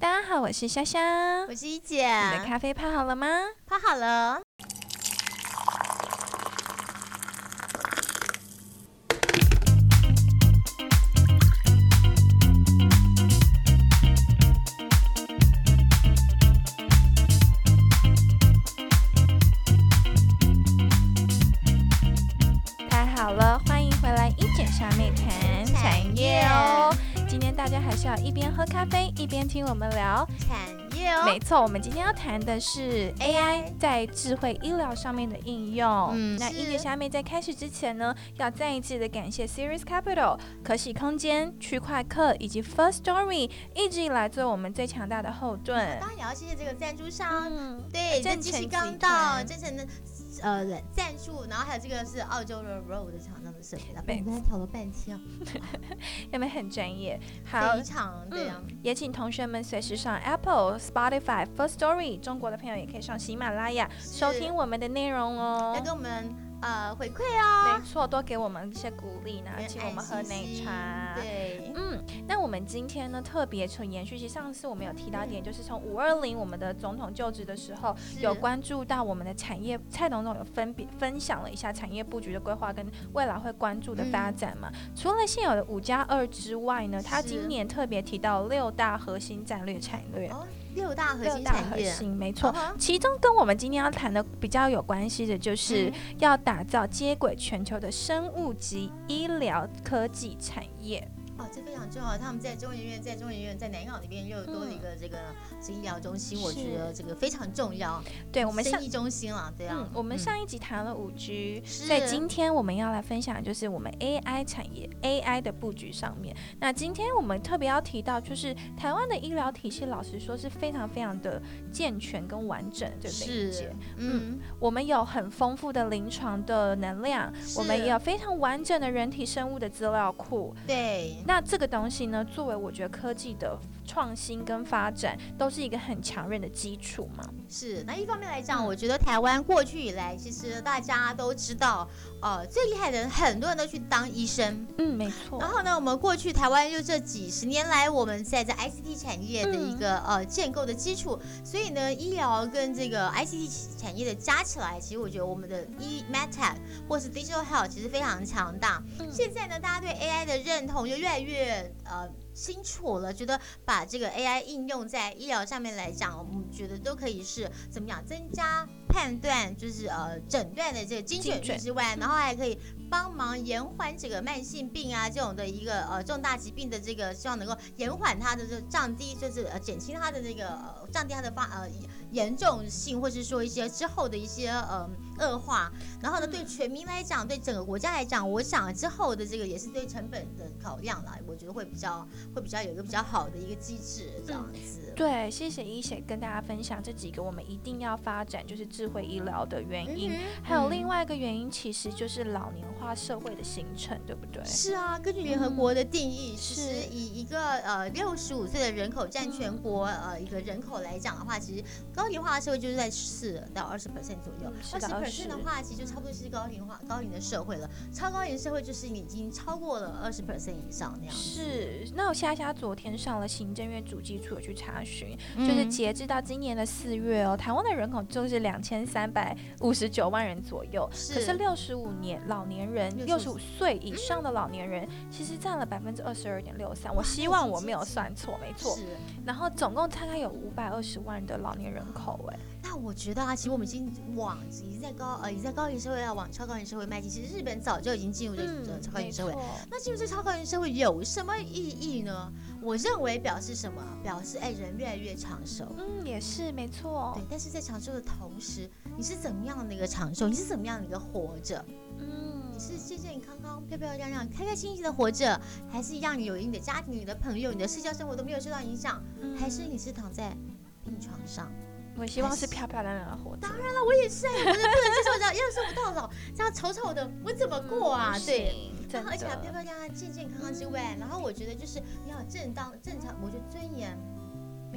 大家好，我是香香，我是一姐。你的咖啡泡好了吗？泡好了。我们聊产业哦。没错，我们今天要谈的是 AI 在智慧医疗上面的应用。嗯那音乐下面在开始之前呢，要再一次的感谢 Series Capital、可喜空间、区块客以及 First Story 一直以来做我们最强大的后盾。当然也要谢谢这个赞助商，嗯，对，正这继续成集刚到，团真诚的呃赞助，然后还有这个是澳洲的 Road 的厂商的设备，没我们讨了半天啊，有没有很专业？好非，常对啊。也请同学们随时上 Apple、Spotify、First Story，中国的朋友也可以上喜马拉雅收听我们的内容哦来。跟我们呃回馈哦没，错，多给我们一些鼓励呢，请我们喝奶茶。对，嗯，那我们今天呢，特别从延续，其实上次我们有提到一点，就是从五二零我们的总统就职的时候，有关注到我们的产业，蔡总统有分别分享了一下产业布局的规划跟未来会关注的发展嘛。除了现有的五加二之外呢，他今年特别提到六大核心战略产略。哦，六大核心产业，心，没错。其中跟我们今天要谈的比较有关系的，就是嗯。要打造接轨全球的生物及医疗科技产业。哦，这非常重要。他们在中研院，在中研院，在南港那边又多了一个这个是医疗中心，我觉得这个非常重要。对，我们上生意中心了，对啊嗯，，我们上一集谈了五 G，、是在今天我们要来分享的就是我们 AI 产业 AI 的布局上面。那今天我们特别要提到，就是台湾的医疗体系，老实说是非常非常的健全跟完整的这个连接是。，嗯，我们有很丰富的临床的能量，我们也有非常完整的人体生物的资料库。对，那这个东西呢，作为我觉得科技的创新跟发展，都是一个很强韧的基础嘛。是。那一方面来讲，嗯我觉得台湾过去以来，其实大家都知道，呃，最厉害的人很多人都去当医生。嗯，没错。然后呢，我们过去台湾就这几十年来，我们在这 ICT 产业的一个、呃建构的基础，所以呢，医疗跟这个 ICT 产业的加起来，其实我觉得我们的 e MedTech 或是 Digital Health 其实非常强大。嗯现在呢，大家对 AI 的认同就越来越呃清楚了，觉得把这个 AI 应用在医疗上面来讲，我们觉得都可以是怎么样增加判断，就是呃诊断的这个精准。率之外，然后还可以帮忙延缓这个慢性病啊这种的一个呃重大疾病的这个，希望能够延缓它的这降低，就是呃减轻它的那个、呃、降低它的发呃严重性，或是说一些之后的一些呃恶化。然后呢，对全民来讲，对整个国家来讲，我想之后的这个也是对成本的考量啦，我觉得会比较会比较有一个比较好的一个机制这样子。对，谢谢一姐跟大家分享这几个我们一定要发展就是智慧医疗的原因。嗯还有另外一个原因，其实就是老年化社会的形成，对不对？是啊，根据联合国的定义，其实是以一个呃六十五岁的人口占全国呃一个人口来讲的话，其实高龄化的社会就是在四到二十 percent 左右嗯。二十 percent 的话，其实就差不多是高龄化高龄的社会了。超高龄社会就是你已经超过了二十 percent 以上那样。是，那我夏夏昨天上了行政院主计处有去查询，嗯就是截至到今年的四月哦，台湾的人口就是两千三百五十九万人左右，可是是六十五年老年人，六十65五岁以上的老年人，其实占了百分之二十二点六三。我希望我没有算错，没错。是。然后总共大概有五百二十万的老年人口，哎，那我觉得啊，其实我们已经往已经在高呃已经在高龄社会要往超高龄社会迈进。其实日本早就已经进入这个超高龄社会。嗯那进入这超高龄社会有什么意义呢？我认为表示什么？表示哎人越来越长寿。嗯，也是没错对，，但是在长寿的同时，你是怎么样的一个长寿？你是怎么样的一个活着？嗯你是健健康康、漂漂亮亮、开开心心的活着，还是让你有你的家庭、你的朋友、你的社交生活都没有受到影响？还是你是躺在病床上？我希望是漂漂亮亮的活着。当然了，我也是啊，我就不能接受这样，要是我到老这样丑丑的，我怎么过啊？嗯对。然后而且还漂的，漂亮亮、健健康康之外，然后我觉得就是你要正当正常，我觉得尊严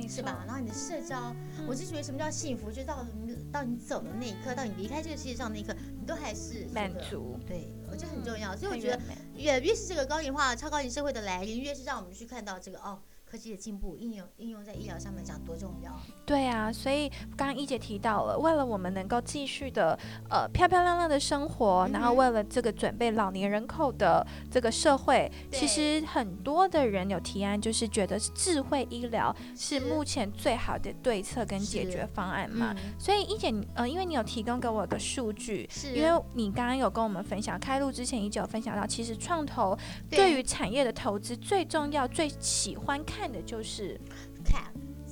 是吧？？然后你的社交，我是觉得什么叫幸福，就到你到你走的那一刻，到你离开这个世界上那一刻，你都还是。满足，对，我觉得很重要。所以我觉得越越是这个高龄化、超高龄社会的来临，越是让我们去看到这个哦。科技的进步应用应用在医疗上面讲多重要。对啊，所以刚刚一姐提到了，为了我们能够继续的呃漂漂亮亮的生活，然后为了这个准备老年人口的这个社会，其实很多的人有提案，就是觉得智慧医疗是是。目前最好的对策跟解决方案嘛。嗯，所以一姐，你呃，因为你有提供给我个数据，是。因为你刚刚有跟我们分享，开录之前一姐有分享到，其实创投对。于产业的投资最重要、最喜欢看的就是，CAC。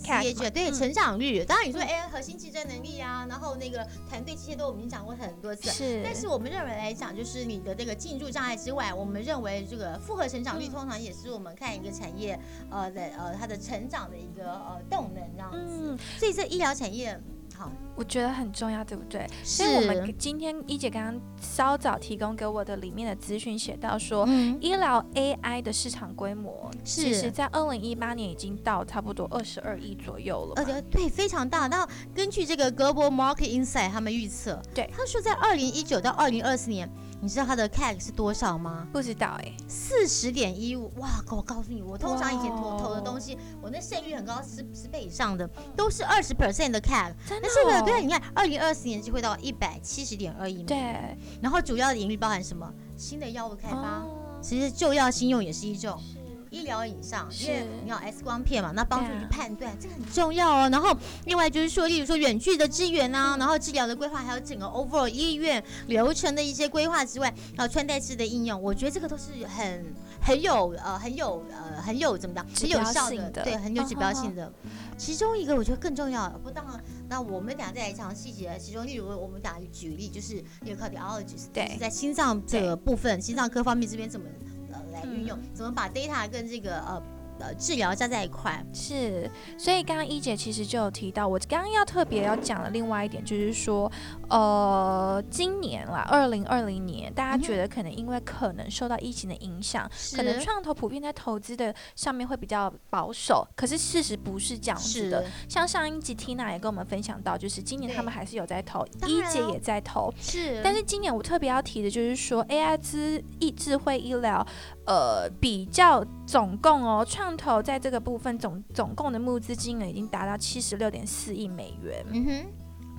CAC 业界对嗯。成长率，当然你说哎，核心竞争能力啊，然后那个团队这些都我们已经讲过很多次，是，但是我们认为来讲，就是你的这个进入障碍之外，我们认为这个复合成长率嗯。通常也是我们看一个产业呃的呃它的成长的一个呃动能这样子。嗯，所以这医疗产业好我觉得很重要，对不对？是所以我们今天一姐刚刚稍早提供给我的里面的资讯写到说。嗯医疗 AI 的市场规模，是其实在二零一八年已经到差不多二十二亿左右了嘛。呃对对非常大。那根据这个 Global Market Insight 他们预测，对他说在二零一九到二零二四年，你知道它的 CAC 是多少吗？不知道哎、四十点一五，哇！我告诉你，我通常以前投投的东西，我那胜率很高，十十倍以上的都是二十 percent 的 CAC。真的、那这个哦？对啊，你看，二零二四年就会到一百七十点二亿美对。然后主要的盈利包含什么？新的药物开发，哦其实旧药新用也是一种。医疗影像，因为是你要 X 光片嘛，那帮助你判断，这个很重要哦。然后另外就是说，例如说远距的支援啊，然后治疗的规划，还有整个 overall 医院流程的一些规划之外，还有穿戴式的应用，我觉得这个都是很很有呃很有呃很有怎么讲，很有效性的对，很有指标性的。其中一个我觉得更重要，不当然，那我们等下再来讲细节。其中，例如我们打举例，就是那个 cardiologist，对就是在心脏这个部分，心脏科方面这边怎么呃来运用，嗯怎么把 data 跟这个呃呃治疗加在一块。是，所以刚刚一姐其实就有提到，我刚刚要特别要讲的另外一点就是说，呃，今年啦，二零二零年，大家觉得可能因为可能受到疫情的影响，可能创投普遍在投资的上面会比较保守，可是事实不是这样子的。像上一集 Tina 也跟我们分享到，就是今年他们还是有在投，一姐也在投，是，但是今年我特别要提的就是说，AI 智医智慧医疗，呃，比较总共哦，创投在这个部分总总共的募资金额已经达到七十六点四亿美元，嗯哼，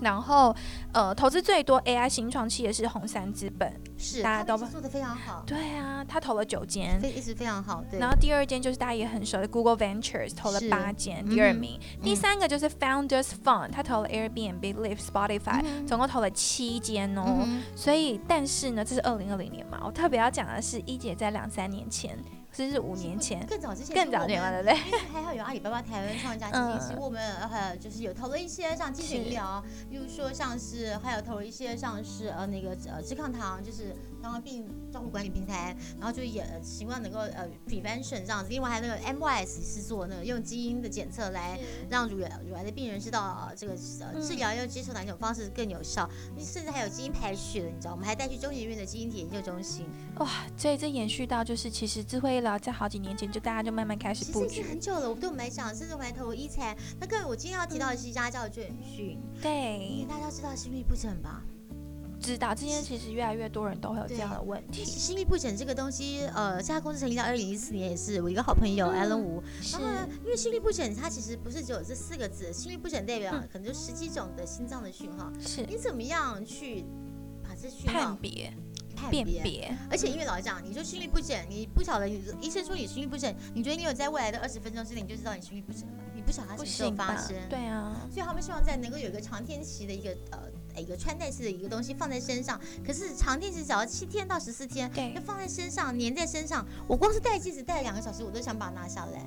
然后呃，投资最多 AI 新创企业是红杉资本，是，大家都做的非常好，对啊，他投了九间。非一直非常好，对。然后第二间就是大家也很熟的 Google Ventures，投了是八间，嗯第二名。嗯第三个就是 Founders Fund，他投了 Airbnb、Live、Spotify，、嗯总共投了七间哦。嗯所以，但是呢，这是二零二零年嘛，我特别要讲的是，一姐在两三年前，甚至是五年前，更早之前，更早年嘛，对不对？还好有阿里巴巴台湾创价基金，其实嗯我们呃就是有投了一些像精神医疗，比如说像是还有投了一些像是呃那个呃智康堂，就是糖尿病照顾管理平台，然后就也呃希望能够呃 prevention 这样子，另外还有那个 MYS 是做那个用基因的检测来让乳癌乳癌的病人知道呃这个呃嗯治疗要接受哪种方式更有效，甚至还有基因排序的，你知道，我们还带去中研院的基因体研究中心，哇，所以这延续到就是，其实智慧医疗在好几年前就大家就慢慢开始其实已经，很久了，我对我们来讲，甚至我们还投医材。那个我今天要提到的是一家叫卷讯，对，大家知道心律不整吧？知道今天其实越来越多人都会有这样的问题，心律不整这个东西，呃，这家公司成立到二零一四年，也是我一个好朋友嗯 Alan 吴。是然后呢，因为心律不整，它其实不是只有这四个字，心律不整代表嗯可能就十几种的心脏的讯号。是你怎么样去把这讯号判别判别？辨别，而且因为老实讲，你说心律不整，你不晓得你医生说你心律不整，你觉得你有在未来的二十分钟之内你就知道你心律不整了吗？你不晓得它什么时候发生？？对啊，所以他们希望在能够有一个长天期的一个呃一个穿戴式的一个东西放在身上，可是长电池只要七天到十四天，对要放在身上粘在身上，我光是戴戒指戴两个小时，我都想把它拿下来。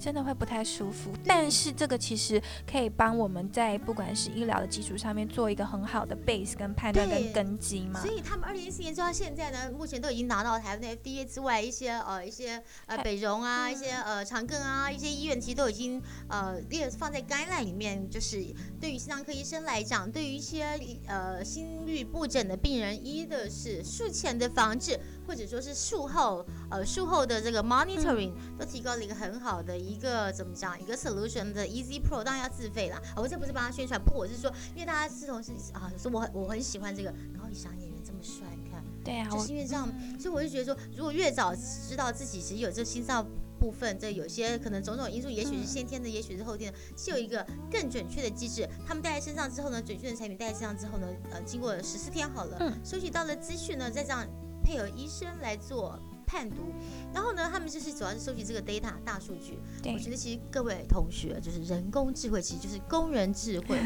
真的会不太舒服。但是这个其实可以帮我们在不管是医疗的基础上面做一个很好的 base 跟判断对跟根基嘛所。以他们二零一四年做到现在呢，目前都已经拿到台湾的 FDA 之外，一些呃一些呃太北荣啊，嗯一些呃长庚啊，一些医院其实都已经呃列放在 guideline 里面，就是对于心脏科医生来讲，对于一些呃心律不整的病人，一的是术前的防治，或者说是术后呃术后的这个 monitoring，、都提高了一个很好的一个怎么讲一个 solution 的 Easy Pro，当然要自费啦。啊，我这不是帮他宣传，不过我是说，因为大家自从是啊，说我很我很喜欢这个然后一想演员这么帅，你看。对啊，就是因为这样，所以我就觉得说，如果越早知道自己其实有这心脏部分，这有些可能种种因素，也许是先天的，也许是后天的，是有一个更准确的机制。他们带在身上之后呢，准确的产品带在身上之后呢，呃，经过十四天好了，嗯收集到了资讯呢，再这样配合医生来做。判读，然后呢，他们就是主要是收集这个 data 大数据。我觉得其实各位同学，就是人工智慧，其实就是工人智慧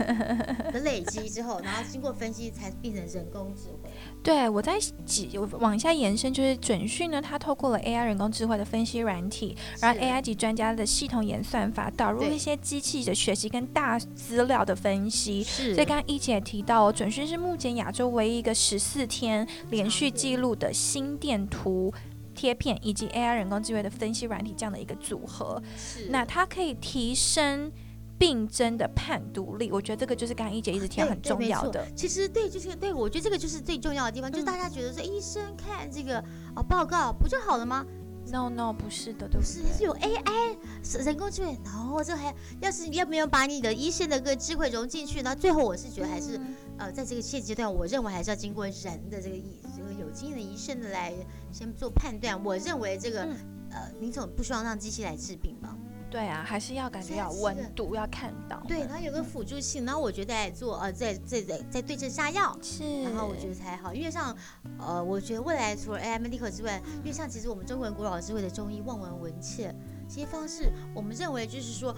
的 累积之后，然后经过分析才变成人工智慧。对，我在几我往下延伸，就是准讯呢，它透过了 AI 人工智慧的分析软体，然后 AI 级专家的系统演算法，导入对一些机器的学习跟大资料的分析。是所以刚刚一姐也提到哦，准讯是目前亚洲唯一一个十四天连续记录的心电图。贴片以及 AI 人工智慧的分析软体这样的一个组合，是那它可以提升病症的判读力，我觉得这个就是刚刚一姐一直提到很重要的。其实对，就是对我觉得这个就是最重要的地方，就是嗯大家觉得说，医生看这个啊报告不就好了吗？No No，不是的，对不是对？是有 AI 是人工智慧，然后这还要是你要没有把你的医生的个智慧融进去，那最后我是觉得还是、嗯呃，在这个现阶段，我认为还是要经过人的这个医这个有经验的医生的来先做判断。我认为这个、嗯呃，林总不希望让机器来治病吧？对啊，还是要感觉要温度，要看到。对，然后有个辅助性，然后我觉得在做呃，在在在在对症下药。是。然后我觉得才好，因为像，呃，我觉得未来除了 AI medical 之外，因为像其实我们中国人古老智慧的中医望闻问切这些方式，我们认为就是说，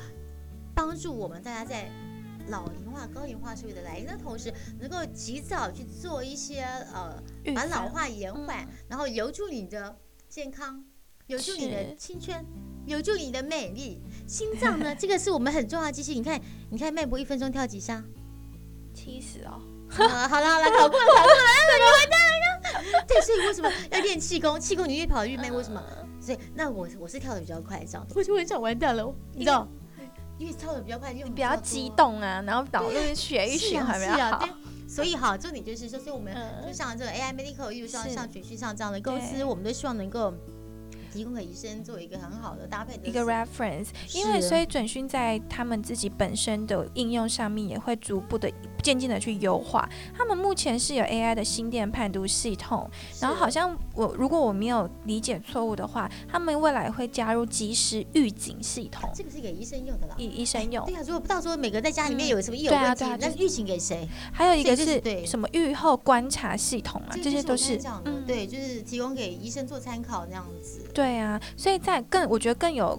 帮助我们大家在老龄化、高龄化社会的来临的同时，能够及早去做一些呃，把老化延缓，嗯然后留住你的健康，留住你的青春。留住你的美丽，心脏呢？这个是我们很重要的机器。你看，你看脉搏一分钟跳几下？七十哦，啊，好了好了，考过了考过了，哎你完蛋了。对，所以为什么要练气功？气功你越跑越慢，为什么？所以那我我是跳的比较快，这样我就很想完蛋了，你知道？因为跳的比较快，因为比较激。动啊，然后脑就是血液循环比较好。所以哈，重点就是说，所以我们嗯。就像这个 AI medical，例如像像准讯像这样的公司，我们都希望能够提供给医生做一个很好的搭配的一个 reference，因为所以准讯在他们自己本身的应用上面也会逐步的、渐渐的去优化。他们目前是有 AI 的心电判读系统，然后好像我如果我没有理解错误的话，他们未来会加入即时预警系统，这个是给医生用的啦。医医生用对。呀、如果不到时候每个在家里面嗯有什么一有对啊问题，那预警给谁？还有一个就是对什么预后观察系统啊，这这些都是我刚才是讲的，嗯对，就是提供给医生做参考那样子。对啊，所以在更我觉得更有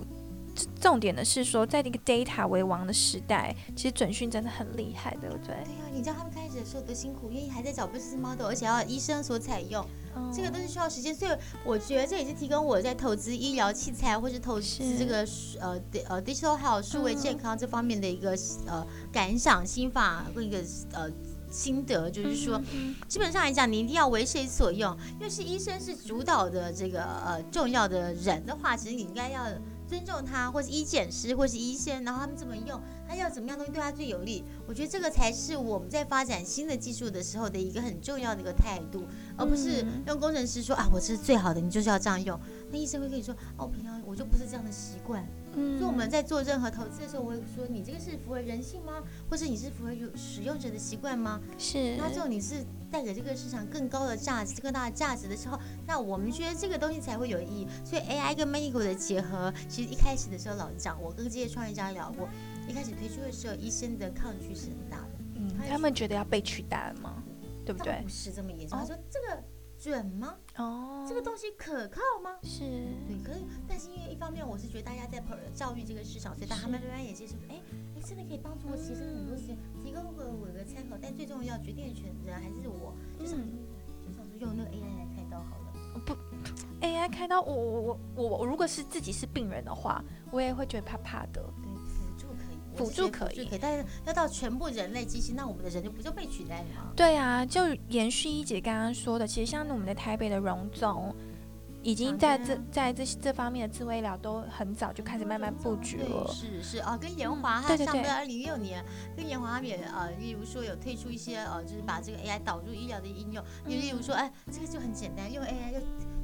重点的是说，在那个 data 为王的时代，其实准训真的很厉害，对不对？对呀、你知道他们开始的时候多辛苦，因为还在找 business model，而且要医生所采用，嗯这个都是需要时间。所以我觉得这也是提供我在投资医疗器材或是投资这个呃呃 digital health 数位健康这方面的一个呃感想、心法跟一个呃。心得就是说，嗯基本上来讲，你一定要为谁所用，因为是医生是主导的这个呃重要的人的话，其实你应该要尊重他，或是医检师，或是医生，然后他们怎么用，他要怎么样东西对他最有利。我觉得这个才是我们在发展新的技术的时候的一个很重要的一个态度，而不是嗯用工程师说啊，我这是最好的，你就是要这样用。那医生会跟你说，哦，我平常我就不是这样的习惯。嗯所以我们在做任何投资的时候，我会说，你这个是符合人性吗？或者你是符合有使用者的习惯吗？是那这种你是带给这个市场更高的价值、更大的价值的时候，那我们觉得这个东西才会有意义。所以 AI 跟 medical 的结合，其实一开始的时候，老实讲，我跟这些创业家聊过，一开始推出的时候，医生的抗拒是很大的，嗯他，们觉得要被取代了吗？对不对不？是这么严重。哦他说这个准吗？哦，这个东西可靠吗？是对，可是但是因为一方面，我是觉得大家在教育这个市场，所以大家是慢慢慢也接受，哎哎，真的可以帮助我提升很多时间，提供给我一个参考。但最重要，决定权人还是我，就想嗯就想说用那个 AI 来开刀好了。不 AI 开刀，我我我我我如果是自己是病人的话，我也会觉得怕怕的。对，辅助可以，但是要到全部人类机器，那我们的人就不就被取代了吗？对啊，就延续一姐刚刚说的，其实像我们的台北的荣总，已经在这啊在这这方面的自卫疗都很早就开始慢慢布局对，了。是是啊，跟研嗯华，它对对对上个二零一六年跟延华他们也呃，例如说有推出一些呃，就是把这个 AI 导入医疗的应用，就例如说，哎，这个就很简单，用 AI 用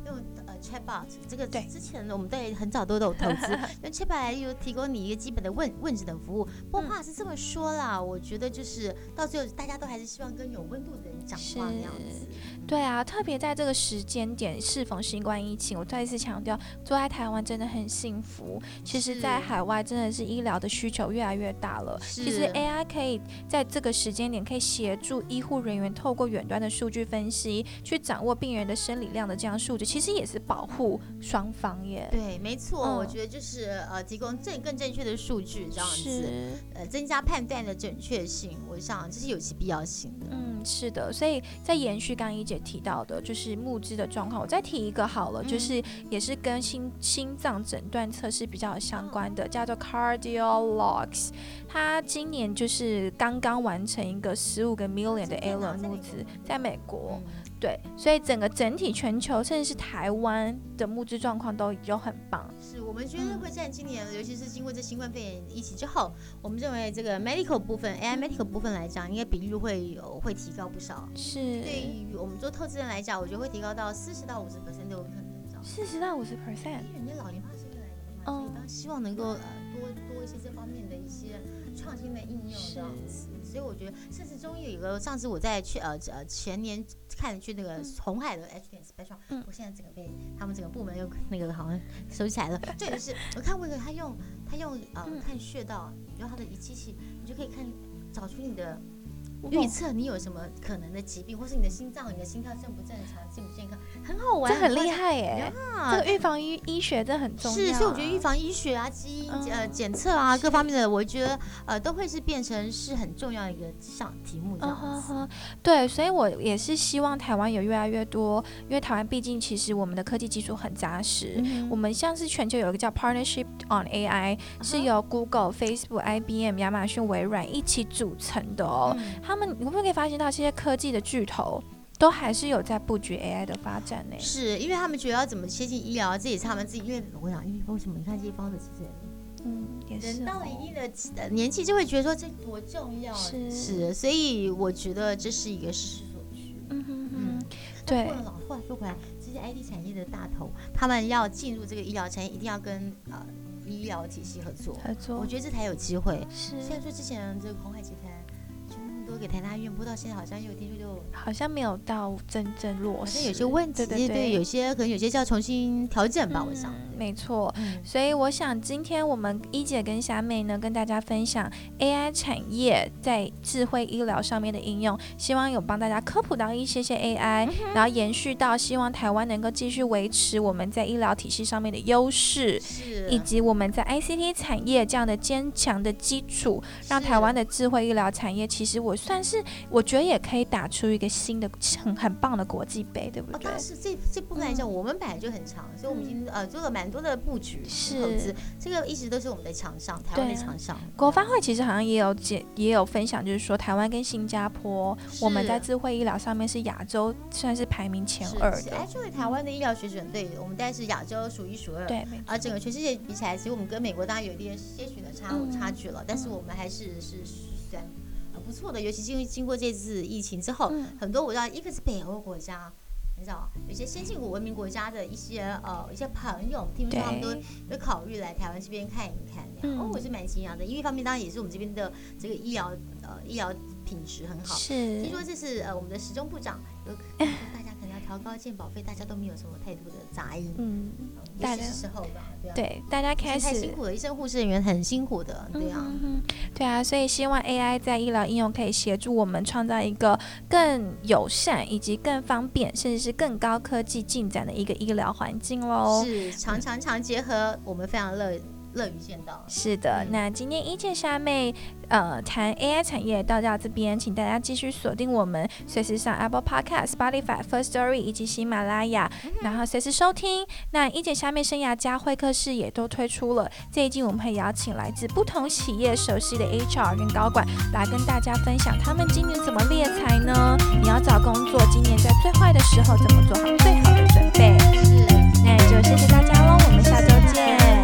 用呃 Chatbot，这个对之前我们对很早都有投资，那 Chatbot 来例如提供你一个基本的问问诊的服务。不过嗯话是这么说啦，我觉得就是到最后大家都还是希望跟有温度的人讲话那样子。对啊，特别在这个时间点，适逢新冠疫情，我再一次强调，住在台湾真的很幸福。其实，在海外真的是医疗的需求越来越大了。其实 AI 可以在这个时间点，可以协助医护人员透过远端的数据分析，去掌握病人的生理量的这样数据，其实也是保护双方耶。对，没错，我觉得就是呃，提供正更正确的数据这样子，呃，增加判断的准确性，我想这是有其必要性的。嗯，是的，所以在延续刚一姐。提到的就是募资的状况，我再提一个好了，就是也是跟心心脏诊断测试比较相关的，叫做 Cardiologs，它今年就是刚刚完成一个十五个 million 的 A 轮募资，在美国。对，所以整个整体全球，甚至是台湾的募资状况都已经很棒。是我们觉得会在今年，尤其是经过这新冠肺炎疫情之后，我们认为这个 medical 部分，AI medical 部分来讲，应该比率会有会提高不少。是，对于我们做投资人来讲，我觉得会提高到四十到五十 percent 都有可能。四十到五十 percent，因为人家老龄化是越来越嘛，所以当希望能够呃多多一些这方面的一些创新的应用这样子。所以我觉得，甚至中医有一个，上次我在去呃呃前年看去那个红海的 H 点 Special，我现在整个被他们整个部门又那个好像收起来了。这也是我看过一个，他用他用呃看穴道，用他的仪器器，你就可以看找出你的。预测你有什么可能的疾病，或是你的心脏、你的心跳正不正常、健不健康，很好玩，这很厉害耶！这个预防医医学这很重要。是，所以我觉得预防医学啊、基因呃检测啊各方面的，我觉得呃都会是变成是很重要的一个上题目这样子。对，所以我也是希望台湾有越来越多，因为台湾毕竟其实我们的科技技术很扎实。我们像是全球有一个叫 Partnership on AI，是由 Google、Facebook、IBM、亚马逊、微软一起组成的哦。他们，你会不会可以发现到这些科技的巨头都还是有在布局 AI 的发展呢？是因为他们觉得要怎么切近医疗，这也是他们自己。因为我想，因为为什么？你看这些方子其实，嗯，也是。人到了一定的年纪，就会觉得说这多重要。是是，所以我觉得这是一个势所趋。嗯对。老话说回来，这些 IT 产业的大头，他们要进入这个医疗产业，一定要跟呃医疗体系合作。合作，我觉得这才有机会。是。虽然说之前这个红海集团。都给台大医院播到现在，好像又听说就好像没有到真正落实，有些问题，对对，有些可能有些就要重新调整吧，我想。没错，所以我想今天我们一姐跟霞妹呢，跟大家分享 AI 产业在智慧医疗上面的应用，希望有帮大家科普到一些些 AI，然后延续到希望台湾能够继续维持我们在医疗体系上面的优势，以及我们在 ICT 产业这样的坚强的基础，让台湾的智慧医疗产业，其实我算是我觉得也可以打出一个新的很很棒的国际杯，对不对？但是这这部分来讲，我们本来就很强，所以我们已经呃做了蛮。多的布局投资，这个一直都是我们的强项，台湾的强项。国发会其实好像也有解，也有分享，就是说台湾跟新加坡，我们在智慧医疗上面是亚洲算是排名前二的。哎，作为台湾的医疗水准，对我们大概是亚洲数一数二。对，而整个全世界比起来，其实我们跟美国当然有一点些许的差差距了，但是我们还是是算不错的。尤其经经过这次疫情之后，很多我知道，一个是北欧国家。你知道，有些先进古文明国家的一些呃一些朋友，听说他们都有考虑来台湾这边看一看。哦，我是蛮惊讶的，因为一方面当然也是我们这边的这个医疗呃医疗品质很好。是，听说这是呃我们的时钟部长有大 调高健保费，大家都没有什么太多的杂音。嗯。大家时候吧，对，大家开始太辛苦了，医生护士人员很辛苦的，对啊，对啊，所以希望 AI 在医疗应用可以协助我们创造一个更友善以及更方便，甚至是更高科技进展的一个医疗环境喽。是，常常常结合，我们非常乐。乐于见到。是的，那今天一见虾妹，呃，谈 AI 产业到到这边，请大家继续锁定我们，随时上 Apple Podcast、Spotify、First Story 以及喜马拉雅，然后随时收听。那一姐虾妹生涯家会客室也都推出了这一季，我们会邀请来自不同企业熟悉的 HR 跟高管来跟大家分享他们今年怎么猎才呢？你要找工作，今年在最坏的时候，怎么做好最好的准备？是，那就谢谢大家喽，我们下周见。